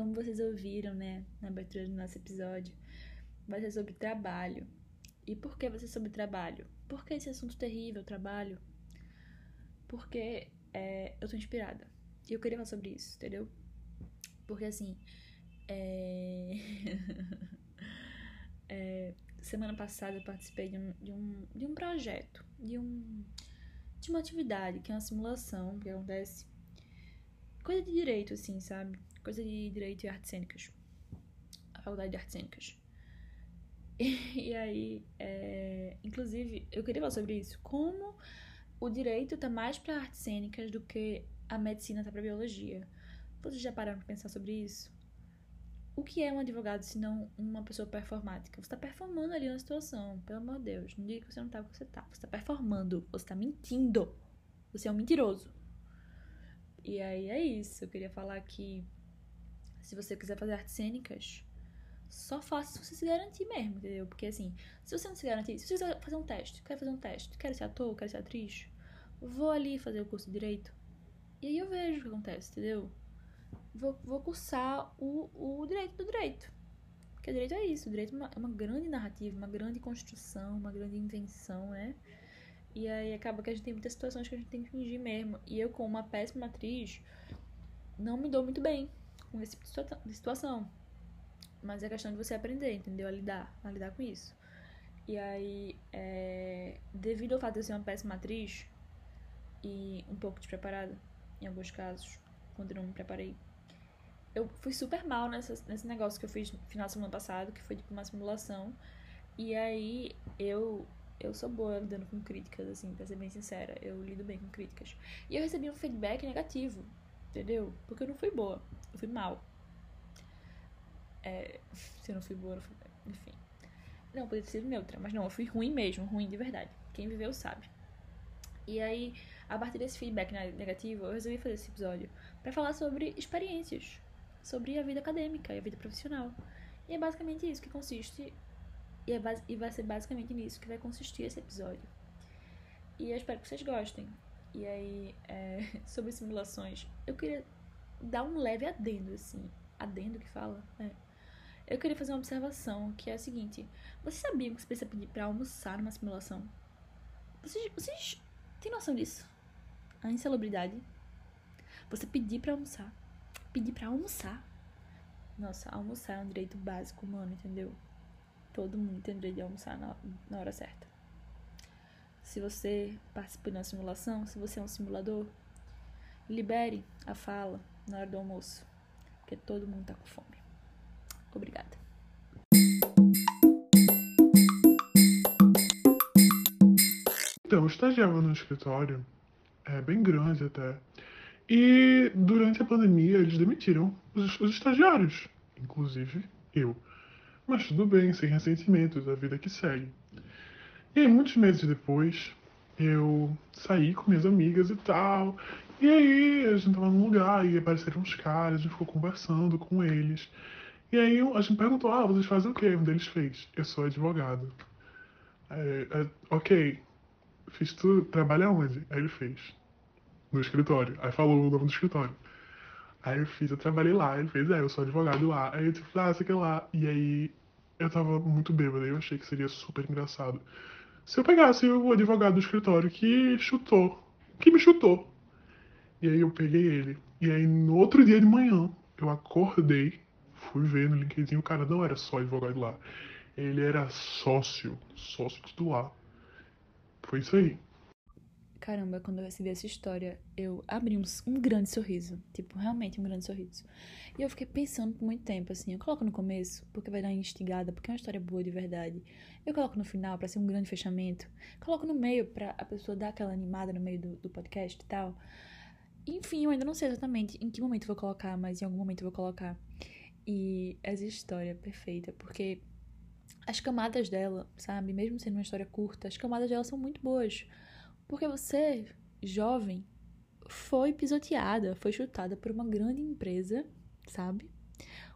Como vocês ouviram, né, na abertura do nosso episódio, vai ser sobre trabalho. E por que vai ser sobre trabalho? Por que esse assunto terrível, trabalho? Porque é, eu tô inspirada. E eu queria falar sobre isso, entendeu? Porque assim, é... é... semana passada eu participei de um, de um, de um projeto, de um de uma atividade que é uma simulação que acontece coisa de direito, assim, sabe? Coisa de direito e artes cênicas. A faculdade de artes cênicas. E, e aí, é, inclusive, eu queria falar sobre isso. Como o direito tá mais para artes cênicas do que a medicina tá para biologia. Vocês já pararam pra pensar sobre isso? O que é um advogado se não uma pessoa performática? Você está performando ali na situação, pelo amor de Deus. Não diga que você não tá, porque você tá. Você está performando, você está mentindo. Você é um mentiroso. E aí é isso. Eu queria falar que se você quiser fazer artes cênicas, só faça se você se garantir mesmo, entendeu? Porque assim, se você não se garantir, se você quiser fazer um teste, quer fazer um teste, quero ser ator, quero ser atriz, vou ali fazer o curso de direito. E aí eu vejo o que acontece, entendeu? Vou, vou cursar o, o direito do direito. Porque direito é isso, o direito é uma, é uma grande narrativa, uma grande construção, uma grande invenção, né? E aí acaba que a gente tem muitas situações que a gente tem que fingir mesmo. E eu, como uma péssima atriz, não me dou muito bem com esse tipo de situação. Mas é questão de você aprender, entendeu? A lidar, a lidar com isso. E aí, é... devido ao fato de eu ser uma péssima atriz e um pouco despreparada, em alguns casos, quando eu não me preparei, eu fui super mal nessa, nesse negócio que eu fiz no final da semana passado, que foi tipo uma simulação. E aí eu eu sou boa lidando com críticas, assim, pra ser bem sincera. Eu lido bem com críticas. E eu recebi um feedback negativo, entendeu? Porque eu não fui boa, eu fui mal. É, se eu não fui boa, eu fui, enfim. Não, poderia ter sido neutra, mas não, eu fui ruim mesmo, ruim de verdade. Quem viveu sabe. E aí, a partir desse feedback negativo, eu resolvi fazer esse episódio para falar sobre experiências, sobre a vida acadêmica e a vida profissional. E é basicamente isso que consiste e, é e vai ser basicamente nisso que vai consistir esse episódio. E eu espero que vocês gostem. E aí, é, sobre simulações, eu queria dar um leve adendo, assim. Adendo que fala? É. Eu queria fazer uma observação, que é a seguinte. Vocês sabiam que você precisa pedir pra almoçar numa simulação? Vocês, vocês têm noção disso? A insalubridade. Você pedir pra almoçar. Pedir pra almoçar. Nossa, almoçar é um direito básico humano, entendeu? Todo mundo tem direito de almoçar na, na hora certa. Se você participa de uma simulação, se você é um simulador, libere a fala na hora do almoço, porque todo mundo tá com fome. Obrigada. Então, eu estagiava no escritório, é bem grande até, e durante a pandemia eles demitiram os, os estagiários, inclusive eu. Mas tudo bem, sem ressentimentos, a vida que segue. E aí, muitos meses depois, eu saí com minhas amigas e tal. E aí, a gente tava num lugar e apareceram uns caras, a gente ficou conversando com eles. E aí, a gente perguntou: ah, vocês fazem o quê? Um deles fez: eu sou advogado. É, é, ok, fiz tudo, trabalha onde? Aí ele fez: no escritório. Aí falou o nome do escritório. Aí eu fiz, eu trabalhei lá, ele fez, é, eu sou advogado lá. Aí eu tipo, ah, sei que lá. E aí eu tava muito bêbado, eu achei que seria super engraçado. Se eu pegasse o advogado do escritório que chutou, que me chutou. E aí eu peguei ele. E aí no outro dia de manhã, eu acordei, fui ver no LinkedIn, o cara não era só advogado lá. Ele era sócio, sócio titular. Foi isso aí. Caramba, quando eu recebi essa história, eu abri um, um, grande sorriso. Tipo, realmente um grande sorriso. E eu fiquei pensando por muito tempo, assim. Eu coloco no começo, porque vai dar instigada, porque é uma história boa de verdade. Eu coloco no final, para ser um grande fechamento. Coloco no meio, para a pessoa dar aquela animada no meio do, do podcast e tal. Enfim, eu ainda não sei exatamente em que momento vou colocar, mas em algum momento vou colocar. E essa história é perfeita, porque as camadas dela, sabe? Mesmo sendo uma história curta, as camadas dela são muito boas. Porque você, jovem, foi pisoteada, foi chutada por uma grande empresa, sabe?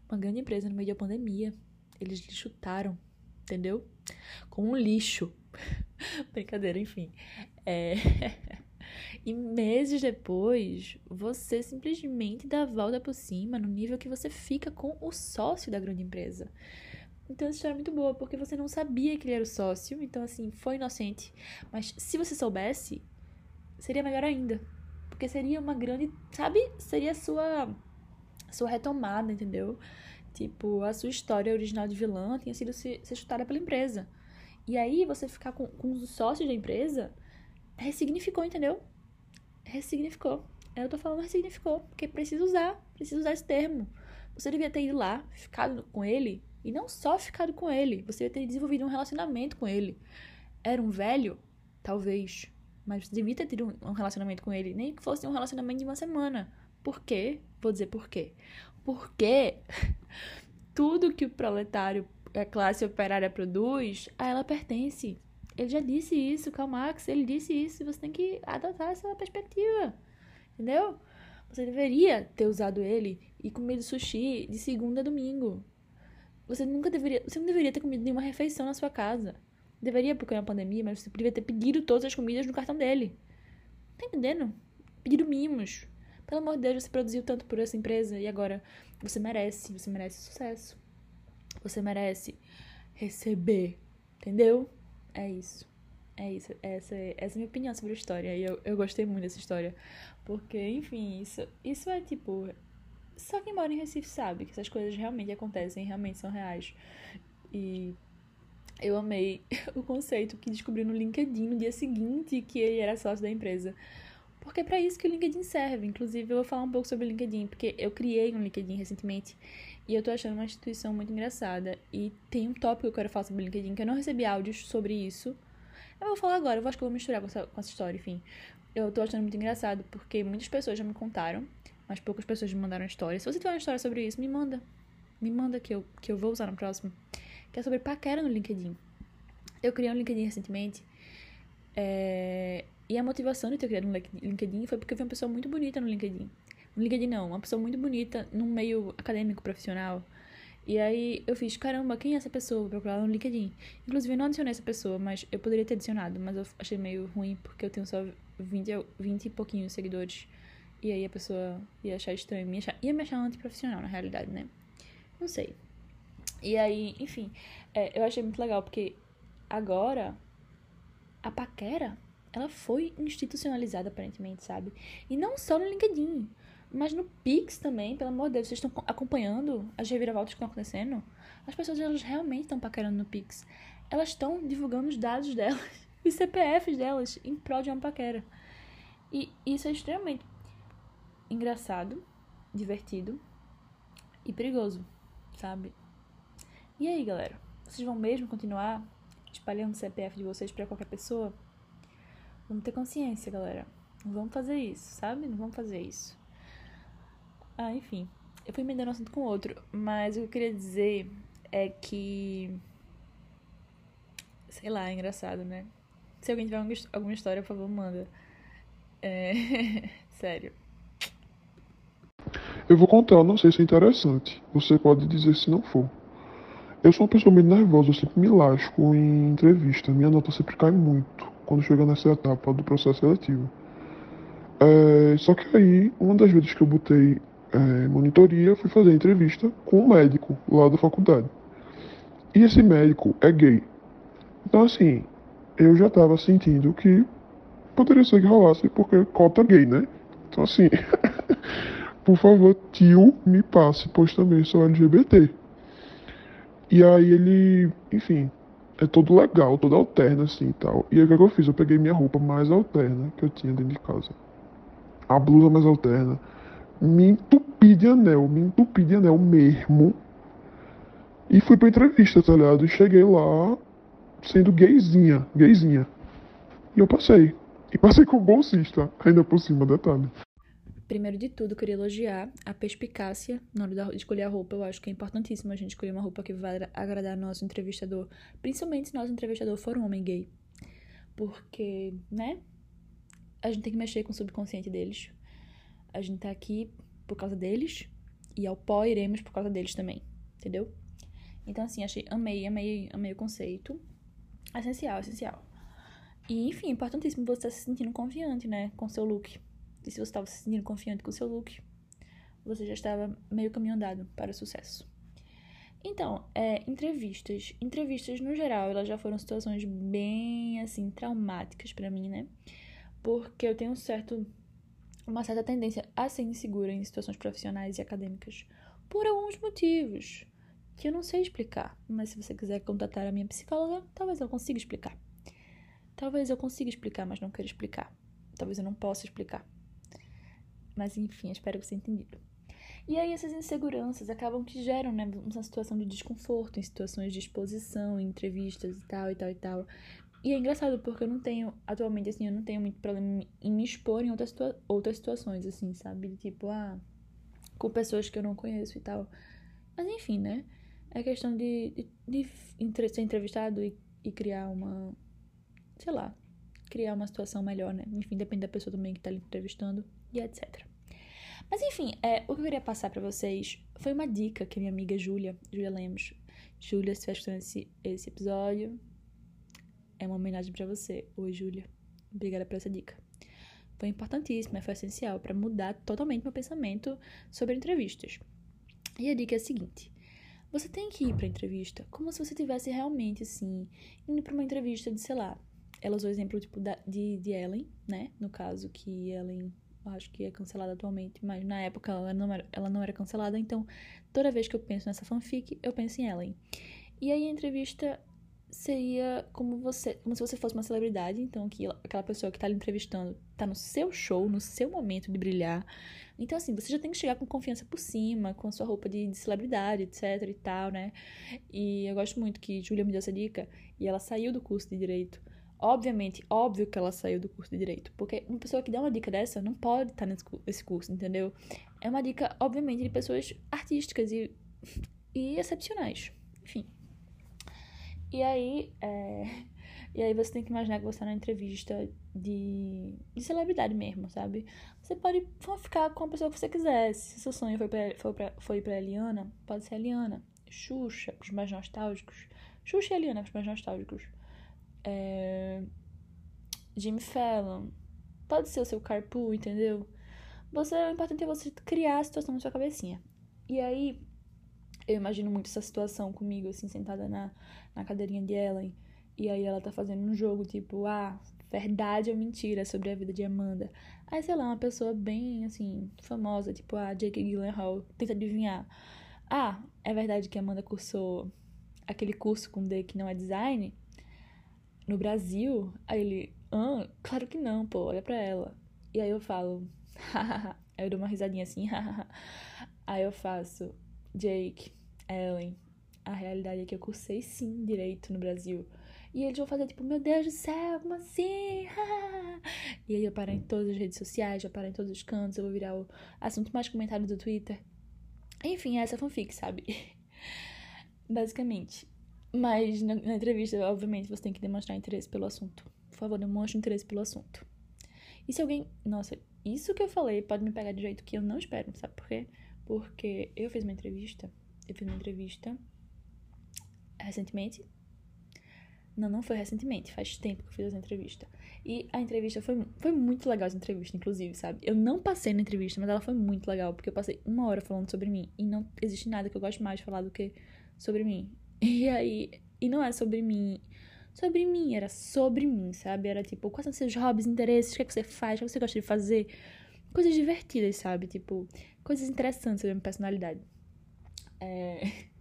Uma grande empresa no meio da pandemia. Eles lhe chutaram, entendeu? Com um lixo. Brincadeira, enfim. É... E meses depois, você simplesmente dá a volta por cima no nível que você fica com o sócio da grande empresa. Então essa história é muito boa, porque você não sabia que ele era o sócio, então assim, foi inocente. Mas se você soubesse, seria melhor ainda. Porque seria uma grande, sabe? Seria a sua sua retomada, entendeu? Tipo, a sua história original de vilã tinha sido ser chutada pela empresa. E aí você ficar com, com os sócios da empresa ressignificou, entendeu? Ressignificou. Eu tô falando ressignificou, porque precisa usar, precisa usar esse termo. Você devia ter ido lá, ficado com ele e não só ficado com ele, você ia ter desenvolvido um relacionamento com ele. Era um velho? Talvez. Mas você devia ter tido um relacionamento com ele. Nem que fosse um relacionamento de uma semana. Por quê? Vou dizer por quê. Porque tudo que o proletário, a classe operária produz, a ela pertence. Ele já disse isso, Karl Marx, ele disse isso, você tem que adotar essa perspectiva. Entendeu? Você deveria ter usado ele e comido sushi de segunda a domingo. Você nunca deveria. Você não deveria ter comido nenhuma refeição na sua casa. Deveria, porque é uma pandemia, mas você poderia ter pedido todas as comidas no cartão dele. Tá entendendo? Pedido mimos. Pelo amor de Deus, você produziu tanto por essa empresa e agora você merece. Você merece sucesso. Você merece receber. Entendeu? É isso. É isso. Essa, é, essa é a minha opinião sobre a história. E eu, eu gostei muito dessa história. Porque, enfim, isso, isso é tipo. Só quem mora em Recife sabe que essas coisas realmente acontecem, realmente são reais. E eu amei o conceito que descobri no LinkedIn no dia seguinte que ele era sócio da empresa. Porque é para isso que o LinkedIn serve. Inclusive, eu vou falar um pouco sobre o LinkedIn, porque eu criei um LinkedIn recentemente e eu tô achando uma instituição muito engraçada. E tem um tópico que eu quero falar sobre o LinkedIn, que eu não recebi áudios sobre isso. Eu vou falar agora, eu acho que eu vou misturar com essa, com essa história, enfim. Eu tô achando muito engraçado, porque muitas pessoas já me contaram mas poucas pessoas me mandaram história. Se você tiver uma história sobre isso, me manda. Me manda que eu, que eu vou usar no próximo. Que é sobre paquera no LinkedIn. Eu criei um LinkedIn recentemente. É... E a motivação de ter criado um LinkedIn foi porque eu vi uma pessoa muito bonita no LinkedIn. No LinkedIn não, uma pessoa muito bonita num meio acadêmico, profissional. E aí eu fiz, caramba, quem é essa pessoa? Vou procurar no LinkedIn. Inclusive eu não adicionei essa pessoa, mas eu poderia ter adicionado, mas eu achei meio ruim porque eu tenho só 20, 20 e pouquinhos seguidores. E aí a pessoa ia achar estranho, ia, achar, ia me achar antiprofissional, na realidade, né? Não sei. E aí, enfim, é, eu achei muito legal, porque agora a paquera, ela foi institucionalizada, aparentemente, sabe? E não só no LinkedIn, mas no Pix também, pelo amor de Deus, vocês estão acompanhando as reviravoltas que estão acontecendo? As pessoas, elas realmente estão paquerando no Pix. Elas estão divulgando os dados delas, os CPFs delas, em prol de uma paquera. E isso é extremamente engraçado, divertido e perigoso, sabe? E aí, galera? Vocês vão mesmo continuar espalhando o CPF de vocês para qualquer pessoa? Vamos ter consciência, galera. Não vamos fazer isso, sabe? Não vamos fazer isso. Ah, enfim. Eu fui emendando um assunto com outro, mas o que eu queria dizer é que. Sei lá, é engraçado, né? Se alguém tiver alguma história, por favor, manda. É... Sério. Eu vou contar, não sei se é interessante. Você pode dizer se não for. Eu sou uma pessoa meio nervosa, eu sempre me lasco em entrevista. Minha nota sempre cai muito quando chega nessa etapa do processo seletivo. É, só que aí, uma das vezes que eu botei é, monitoria, fui fazer entrevista com um médico lá da faculdade. E esse médico é gay. Então, assim, eu já tava sentindo que poderia ser que rolasse, porque cota gay, né? Então, assim. por favor, tio, me passe, pois também sou LGBT. E aí ele, enfim, é todo legal, todo alterno assim e tal. E aí o que, é que eu fiz? Eu peguei minha roupa mais alterna que eu tinha dentro de casa. A blusa mais alterna. Me entupi de anel, me entupi de anel mesmo. E fui pra entrevista, tá ligado? E cheguei lá sendo gayzinha, gayzinha. E eu passei. E passei com bolsista, ainda por cima, detalhe. Primeiro de tudo, queria elogiar a perspicácia na hora de escolher a roupa. Eu acho que é importantíssimo a gente escolher uma roupa que vai agradar nosso entrevistador, principalmente se nosso entrevistador for um homem gay. Porque, né? A gente tem que mexer com o subconsciente deles. A gente tá aqui por causa deles e ao pó iremos por causa deles também, entendeu? Então, assim, achei, amei, amei, amei o conceito. Essencial, essencial. E, enfim, importantíssimo você estar se sentindo confiante, né, com seu look. E se você estava se sentindo confiante com seu look, você já estava meio caminho andado para o sucesso. Então, é, entrevistas. Entrevistas, no geral, elas já foram situações bem, assim, traumáticas para mim, né? Porque eu tenho um certo, uma certa tendência a ser insegura em situações profissionais e acadêmicas. Por alguns motivos que eu não sei explicar. Mas se você quiser contatar a minha psicóloga, talvez eu consiga explicar. Talvez eu consiga explicar, mas não quero explicar. Talvez eu não possa explicar. Mas enfim, espero que você entendido. E aí essas inseguranças acabam que geram, né, uma situação de desconforto, em situações de exposição, em entrevistas e tal, e tal, e tal. E é engraçado porque eu não tenho, atualmente, assim, eu não tenho muito problema em me expor em outras, situa outras situações, assim, sabe? Tipo, ah, com pessoas que eu não conheço e tal. Mas enfim, né? É questão de, de, de ser entrevistado e, e criar uma, sei lá, criar uma situação melhor, né? Enfim, depende da pessoa também que tá lhe entrevistando e etc. Mas enfim, é, o que eu queria passar para vocês foi uma dica que minha amiga Júlia, Júlia Lemos, Júlia, se faz esse, esse episódio, é uma homenagem para você. Oi, Júlia. Obrigada por essa dica. Foi importantíssima, foi essencial para mudar totalmente meu pensamento sobre entrevistas. E a dica é a seguinte: você tem que ir para entrevista como se você tivesse realmente assim indo para uma entrevista de, sei lá, ela usou o exemplo tipo da, de, de Ellen, né? No caso que Ellen acho que é cancelada atualmente, mas na época ela não, era, ela não era cancelada, então toda vez que eu penso nessa fanfic, eu penso em Ellen. E aí a entrevista seria como você, como se você fosse uma celebridade, então que aquela pessoa que tá lhe entrevistando tá no seu show, no seu momento de brilhar. Então assim, você já tem que chegar com confiança por cima, com a sua roupa de, de celebridade, etc e tal, né? E eu gosto muito que Julia me deu essa dica e ela saiu do curso de direito Obviamente, óbvio que ela saiu do curso de direito, porque uma pessoa que dá uma dica dessa não pode estar nesse curso, entendeu? É uma dica, obviamente, de pessoas artísticas e, e excepcionais. Enfim. E aí, é... e aí você tem que imaginar que você está na entrevista de, de celebridade mesmo, sabe? Você pode ficar com a pessoa que você quiser. Se seu sonho foi pra, foi pra, foi pra Eliana, pode ser a Eliana. Xuxa, os mais nostálgicos. Xuxa e Eliana, os mais nostálgicos é, Jimmy Fallon. Pode ser o seu carpool, entendeu? Você, o importante é você criar a situação na sua cabecinha. E aí, eu imagino muito essa situação comigo, assim, sentada na, na cadeirinha de Ellen. E aí ela tá fazendo um jogo, tipo, ah, verdade ou mentira sobre a vida de Amanda. Aí, sei lá, uma pessoa bem, assim, famosa, tipo a Jake Gyllenhaal, tenta adivinhar. Ah, é verdade que Amanda cursou aquele curso com D que não é design? No Brasil? Aí ele, ah, claro que não, pô, olha pra ela. E aí eu falo, hahaha. aí eu dou uma risadinha assim, hahaha. aí eu faço, Jake, Ellen, a realidade é que eu cursei sim direito no Brasil. E eles vão fazer tipo, meu Deus do céu, como assim? e aí eu paro em todas as redes sociais, eu paro em todos os cantos, eu vou virar o assunto mais comentado do Twitter. Enfim, essa é fanfic, sabe? Basicamente. Mas na, entrevista, obviamente, você tem que demonstrar interesse pelo assunto. Por favor, demonstre interesse pelo assunto. E se alguém. Nossa, isso que eu falei pode me pegar de jeito que eu não espero, sabe por quê? Porque eu fiz uma entrevista. Eu fiz uma entrevista recentemente. Não, não foi recentemente, faz tempo que eu fiz essa entrevista. E a entrevista foi, foi muito legal, essa entrevista, inclusive, sabe? Eu não passei na entrevista, mas ela foi muito legal, porque eu passei uma hora falando sobre mim. E não existe nada que eu goste mais de falar do que sobre mim. E aí, e não é sobre mim. Sobre mim, era sobre mim, sabe? Era tipo, quais são seus hobbies, interesses, o que, é que você faz, o que você gosta de fazer. Coisas divertidas, sabe? Tipo, coisas interessantes sobre a minha personalidade. É.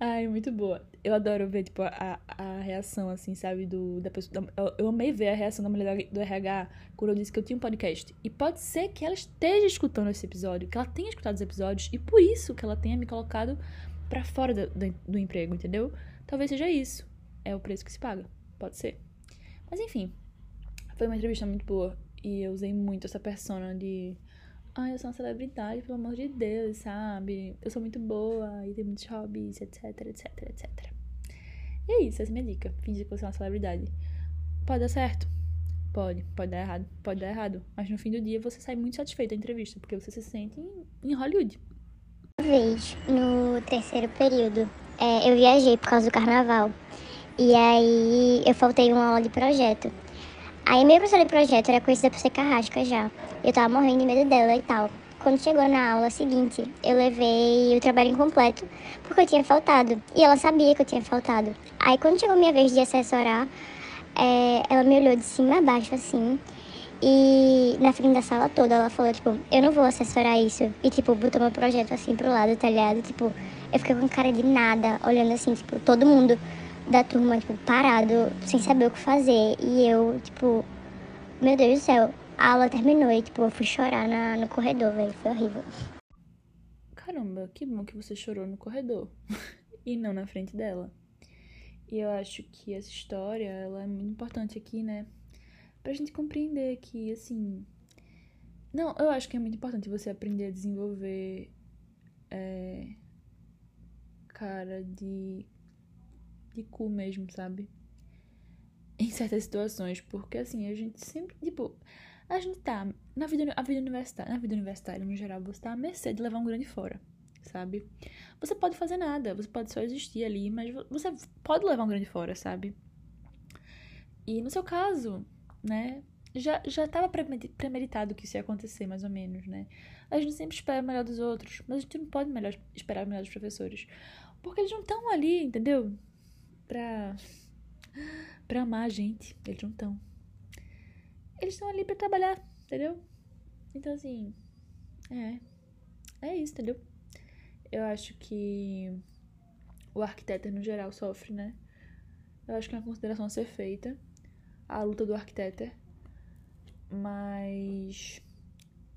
Ai, muito boa. Eu adoro ver, tipo, a, a reação, assim, sabe, do, da pessoa. Eu, eu amei ver a reação da mulher do RH quando eu disse que eu tinha um podcast. E pode ser que ela esteja escutando esse episódio, que ela tenha escutado os episódios, e por isso que ela tenha me colocado para fora do, do, emprego, entendeu? Talvez seja isso. É o preço que se paga. Pode ser. Mas enfim, foi uma entrevista muito boa. E eu usei muito essa persona de. Ai, eu sou uma celebridade, pelo amor de Deus, sabe? Eu sou muito boa e tenho muitos hobbies, etc, etc, etc. E é isso, essa é a minha dica. Fingir que você é uma celebridade. Pode dar certo? Pode. Pode dar errado? Pode dar errado. Mas no fim do dia você sai muito satisfeito da entrevista, porque você se sente em, em Hollywood vez, no terceiro período, é, eu viajei por causa do carnaval. E aí eu faltei uma aula de projeto. Aí professora de projeto era conhecida por ser carrasca já. Eu tava morrendo de medo dela e tal. Quando chegou na aula seguinte, eu levei o trabalho incompleto porque eu tinha faltado. E ela sabia que eu tinha faltado. Aí quando chegou minha vez de assessorar, é, ela me olhou de cima a baixo assim. E na frente da sala toda ela falou, tipo, eu não vou assessorar isso. E tipo, botou meu projeto assim pro lado, tá ligado? Tipo, eu fiquei com cara de nada, olhando assim, tipo, todo mundo da turma, tipo, parado, sem saber o que fazer. E eu, tipo, meu Deus do céu, a aula terminou e, tipo, eu fui chorar na, no corredor, velho. Foi horrível. Caramba, que bom que você chorou no corredor e não na frente dela. E eu acho que essa história, ela é muito importante aqui, né? Pra gente compreender que, assim. Não, eu acho que é muito importante você aprender a desenvolver. É, cara de de cu mesmo, sabe? Em certas situações, porque assim, a gente sempre, tipo, a gente tá na vida, a vida universitária, na vida universitária no geral, você tá à mercê de levar um grande fora, sabe? Você pode fazer nada, você pode só existir ali, mas você pode levar um grande fora, sabe? E no seu caso, né, já, já tava premeditado que isso ia acontecer, mais ou menos, né? A gente sempre espera o melhor dos outros, mas a gente não pode melhor, esperar o melhor dos professores. Porque eles não estão ali, entendeu? pra, pra amar a gente. Eles não estão. Eles estão ali pra trabalhar, entendeu? Então, assim, é. É isso, entendeu? Eu acho que o arquiteto, no geral, sofre, né? Eu acho que é uma consideração a ser feita. A luta do arquiteto. Mas.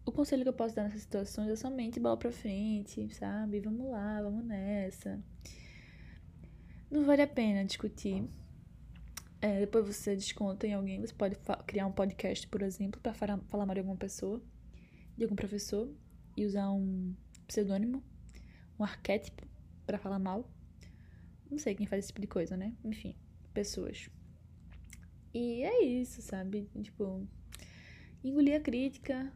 O conselho que eu posso dar nessas situações é somente bola pra frente, sabe? Vamos lá, vamos nessa. Não vale a pena discutir. É, depois você desconta em alguém. Você pode criar um podcast, por exemplo, para falar, falar mal de alguma pessoa, de algum professor, e usar um pseudônimo, um arquétipo para falar mal. Não sei quem faz esse tipo de coisa, né? Enfim, pessoas. E é isso, sabe? Tipo, engolir a crítica,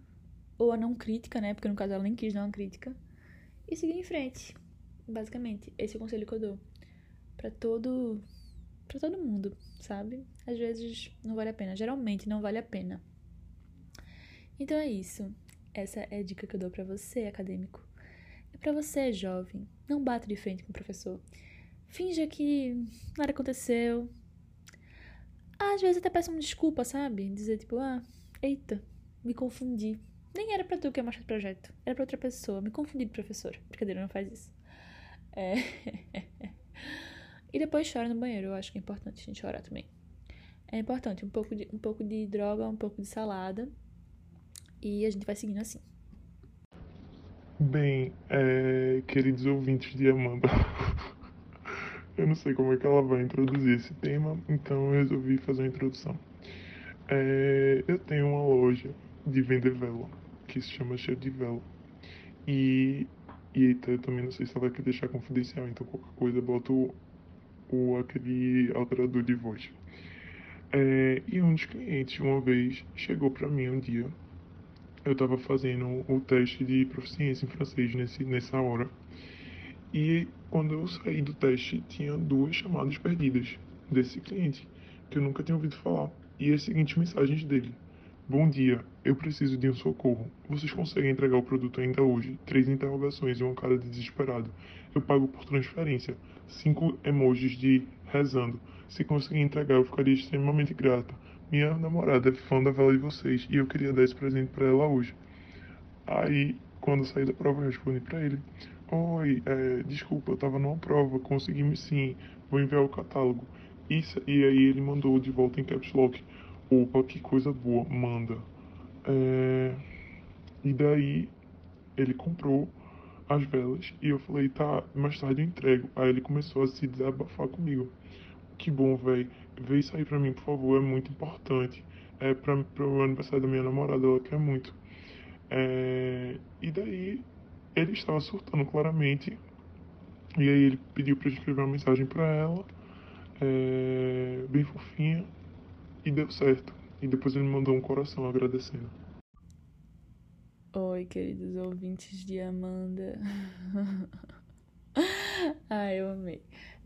ou a não crítica, né? Porque no caso ela nem quis dar uma crítica, e seguir em frente. Basicamente, esse é o conselho que eu dou para todo para todo mundo, sabe? Às vezes não vale a pena, geralmente não vale a pena. Então é isso. Essa é a dica que eu dou para você, acadêmico. É para você, jovem. Não bata de frente com o professor. Finja que nada aconteceu. Às vezes até peça uma desculpa, sabe? Dizer tipo, ah, eita, me confundi. Nem era pra tu que ia mostrar o projeto. Era pra outra pessoa. Me confundi de professor. Brincadeira, não faz isso. É. E depois chora no banheiro. Eu acho que é importante a gente chorar também. É importante. Um pouco de, um pouco de droga, um pouco de salada. E a gente vai seguindo assim. Bem, é, queridos ouvintes de Amanda, eu não sei como é que ela vai introduzir esse tema, então eu resolvi fazer uma introdução. É, eu tenho uma loja de vender vela, que se chama Cheio de Vela. E, e eita, eu também não sei se ela vai deixar confidencial, então qualquer coisa eu boto o, aquele alterador de voz. É, e um dos clientes, uma vez, chegou para mim um dia. Eu estava fazendo o teste de proficiência em francês nesse, nessa hora. E quando eu saí do teste, tinha duas chamadas perdidas desse cliente, que eu nunca tinha ouvido falar. E as seguintes mensagens dele. Bom dia, eu preciso de um socorro. Vocês conseguem entregar o produto ainda hoje? Três interrogações e uma cara de desesperado. Eu pago por transferência. Cinco emojis de rezando. Se conseguir entregar, eu ficaria extremamente grata. Minha namorada é fã da vela de vocês e eu queria dar esse presente para ela hoje. Aí, quando saí da prova, eu respondi para ele: Oi, é, desculpa, eu tava numa prova, consegui sim, vou enviar o catálogo. Isso, e aí ele mandou de volta em caps lock. Opa, que coisa boa, manda. É... E daí ele comprou as velas e eu falei, tá, mais tarde eu entrego. Aí ele começou a se desabafar comigo. Que bom, velho. Vê isso aí pra mim, por favor, é muito importante. É pra, pro aniversário da minha namorada, ela quer muito. É... E daí ele estava surtando claramente. E aí ele pediu eu escrever uma mensagem pra ela. É... Bem fofinha e deu certo. E depois ele me mandou um coração agradecendo. Oi, queridos ouvintes de Amanda. Ai, eu amei.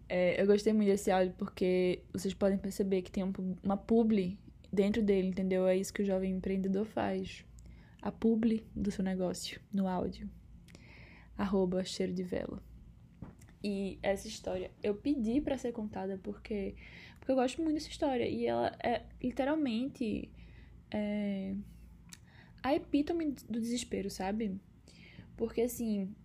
É, eu gostei muito desse áudio porque vocês podem perceber que tem um, uma publi dentro dele, entendeu? É isso que o jovem empreendedor faz. A publi do seu negócio no áudio. Arroba cheiro de vela. E essa história eu pedi para ser contada porque, porque eu gosto muito dessa história. E ela é literalmente é, a epítome do desespero, sabe? Porque assim,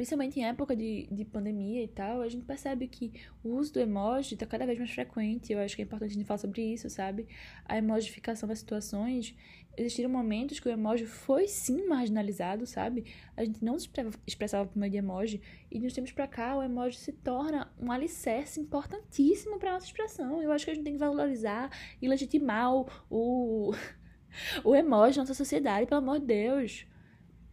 principalmente em época de, de pandemia e tal, a gente percebe que o uso do emoji está cada vez mais frequente. Eu acho que é importante a gente falar sobre isso, sabe? A emojificação das situações. Existiram momentos que o emoji foi sim marginalizado, sabe? A gente não se expressava por meio de emoji. E de uns tempos pra cá, o emoji se torna um alicerce importantíssimo para nossa expressão. Eu acho que a gente tem que valorizar e legitimar o, o emoji na nossa sociedade, pelo amor de Deus.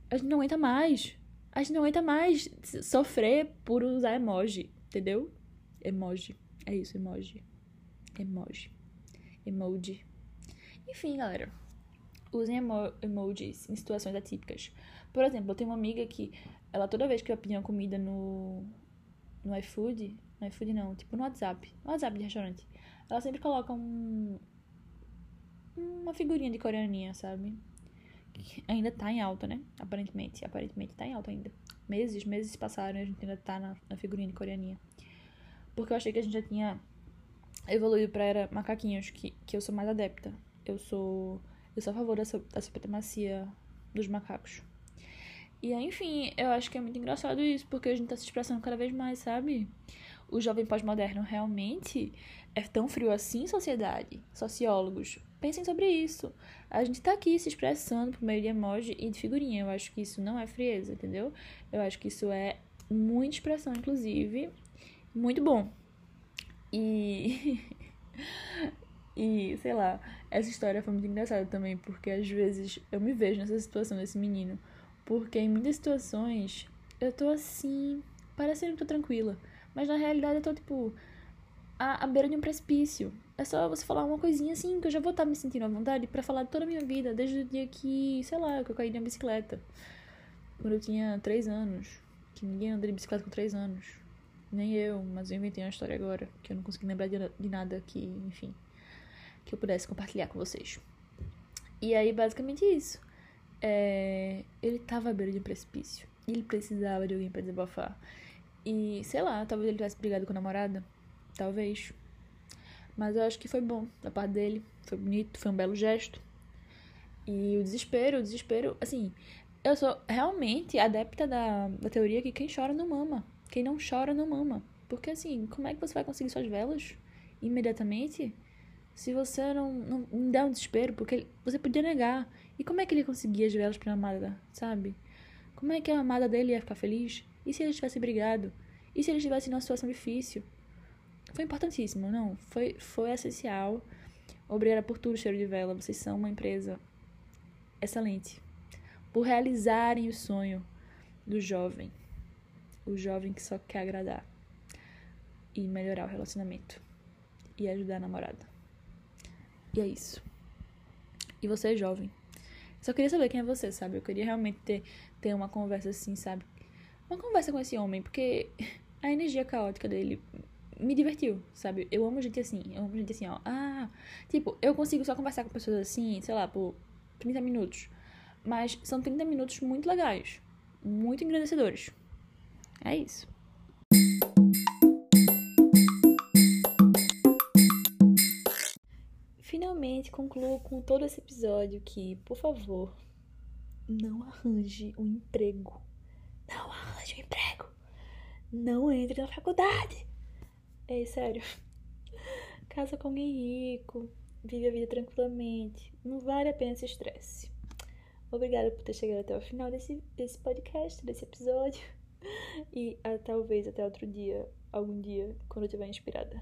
A gente não aguenta mais a gente não aguenta mais sofrer por usar emoji, entendeu? Emoji. É isso, emoji. Emoji. Emoji. Enfim, galera. Usem emo emojis em situações atípicas. Por exemplo, eu tenho uma amiga que, ela toda vez que eu pedir uma comida no, no iFood, no iFood não, tipo no WhatsApp, no WhatsApp de restaurante, ela sempre coloca um, uma figurinha de coreaninha, sabe? Ainda tá em alta, né? Aparentemente. Aparentemente tá em alta ainda. Meses, meses passaram e a gente ainda tá na, na figurinha de coreaninha. Porque eu achei que a gente já tinha evoluído pra era macaquinhos, que, que eu sou mais adepta. Eu sou. Eu sou a favor da, da supremacia dos macacos. E aí, enfim, eu acho que é muito engraçado isso, porque a gente tá se expressando cada vez mais, sabe? O jovem pós-moderno realmente é tão frio assim, sociedade? Sociólogos, pensem sobre isso. A gente tá aqui se expressando por meio de emoji e de figurinha. Eu acho que isso não é frieza, entendeu? Eu acho que isso é muita expressão, inclusive. Muito bom. E. e, sei lá, essa história foi muito engraçada também, porque às vezes eu me vejo nessa situação desse menino. Porque em muitas situações eu tô assim, parecendo que tô tranquila. Mas na realidade eu tô, tipo, à, à beira de um precipício. É só você falar uma coisinha assim que eu já vou estar me sentindo à vontade para falar toda a minha vida, desde o dia que, sei lá, que eu caí na bicicleta. Quando eu tinha 3 anos. Que ninguém anda de bicicleta com 3 anos. Nem eu, mas eu inventei uma história agora, que eu não consegui lembrar de, de nada que, enfim, que eu pudesse compartilhar com vocês. E aí, basicamente isso. É, ele tava à beira de um precipício. Ele precisava de alguém para desabafar. E, sei lá, talvez ele tivesse brigado com a namorada. Talvez. Mas eu acho que foi bom da parte dele. Foi bonito, foi um belo gesto. E o desespero, o desespero, assim, eu sou realmente adepta da, da teoria que quem chora não mama. Quem não chora não mama. Porque assim, como é que você vai conseguir suas velas imediatamente se você não, não, não der um desespero? Porque você podia negar. E como é que ele conseguia as velas pra amada, sabe? Como é que a amada dele ia ficar feliz? E se eles tivessem brigado? E se eles estivessem numa situação difícil? Foi importantíssimo, não. Foi, foi essencial. Obrigada por tudo, Cheiro de Vela. Vocês são uma empresa excelente. Por realizarem o sonho do jovem. O jovem que só quer agradar. E melhorar o relacionamento. E ajudar a namorada. E é isso. E você é jovem. Só queria saber quem é você, sabe? Eu queria realmente ter, ter uma conversa assim, sabe? Uma conversa com esse homem, porque a energia caótica dele me divertiu, sabe? Eu amo gente assim, eu amo gente assim, ó. Ah, tipo, eu consigo só conversar com pessoas assim, sei lá, por 30 minutos. Mas são 30 minutos muito legais, muito engrandecedores. É isso. Finalmente concluo com todo esse episódio que, por favor, não arranje um emprego. Não arranje um emprego. Não entre na faculdade. É sério. Casa com alguém rico, vive a vida tranquilamente. Não vale a pena esse estresse. Obrigada por ter chegado até o final desse, desse podcast, desse episódio. E a, talvez até outro dia, algum dia, quando eu estiver inspirada.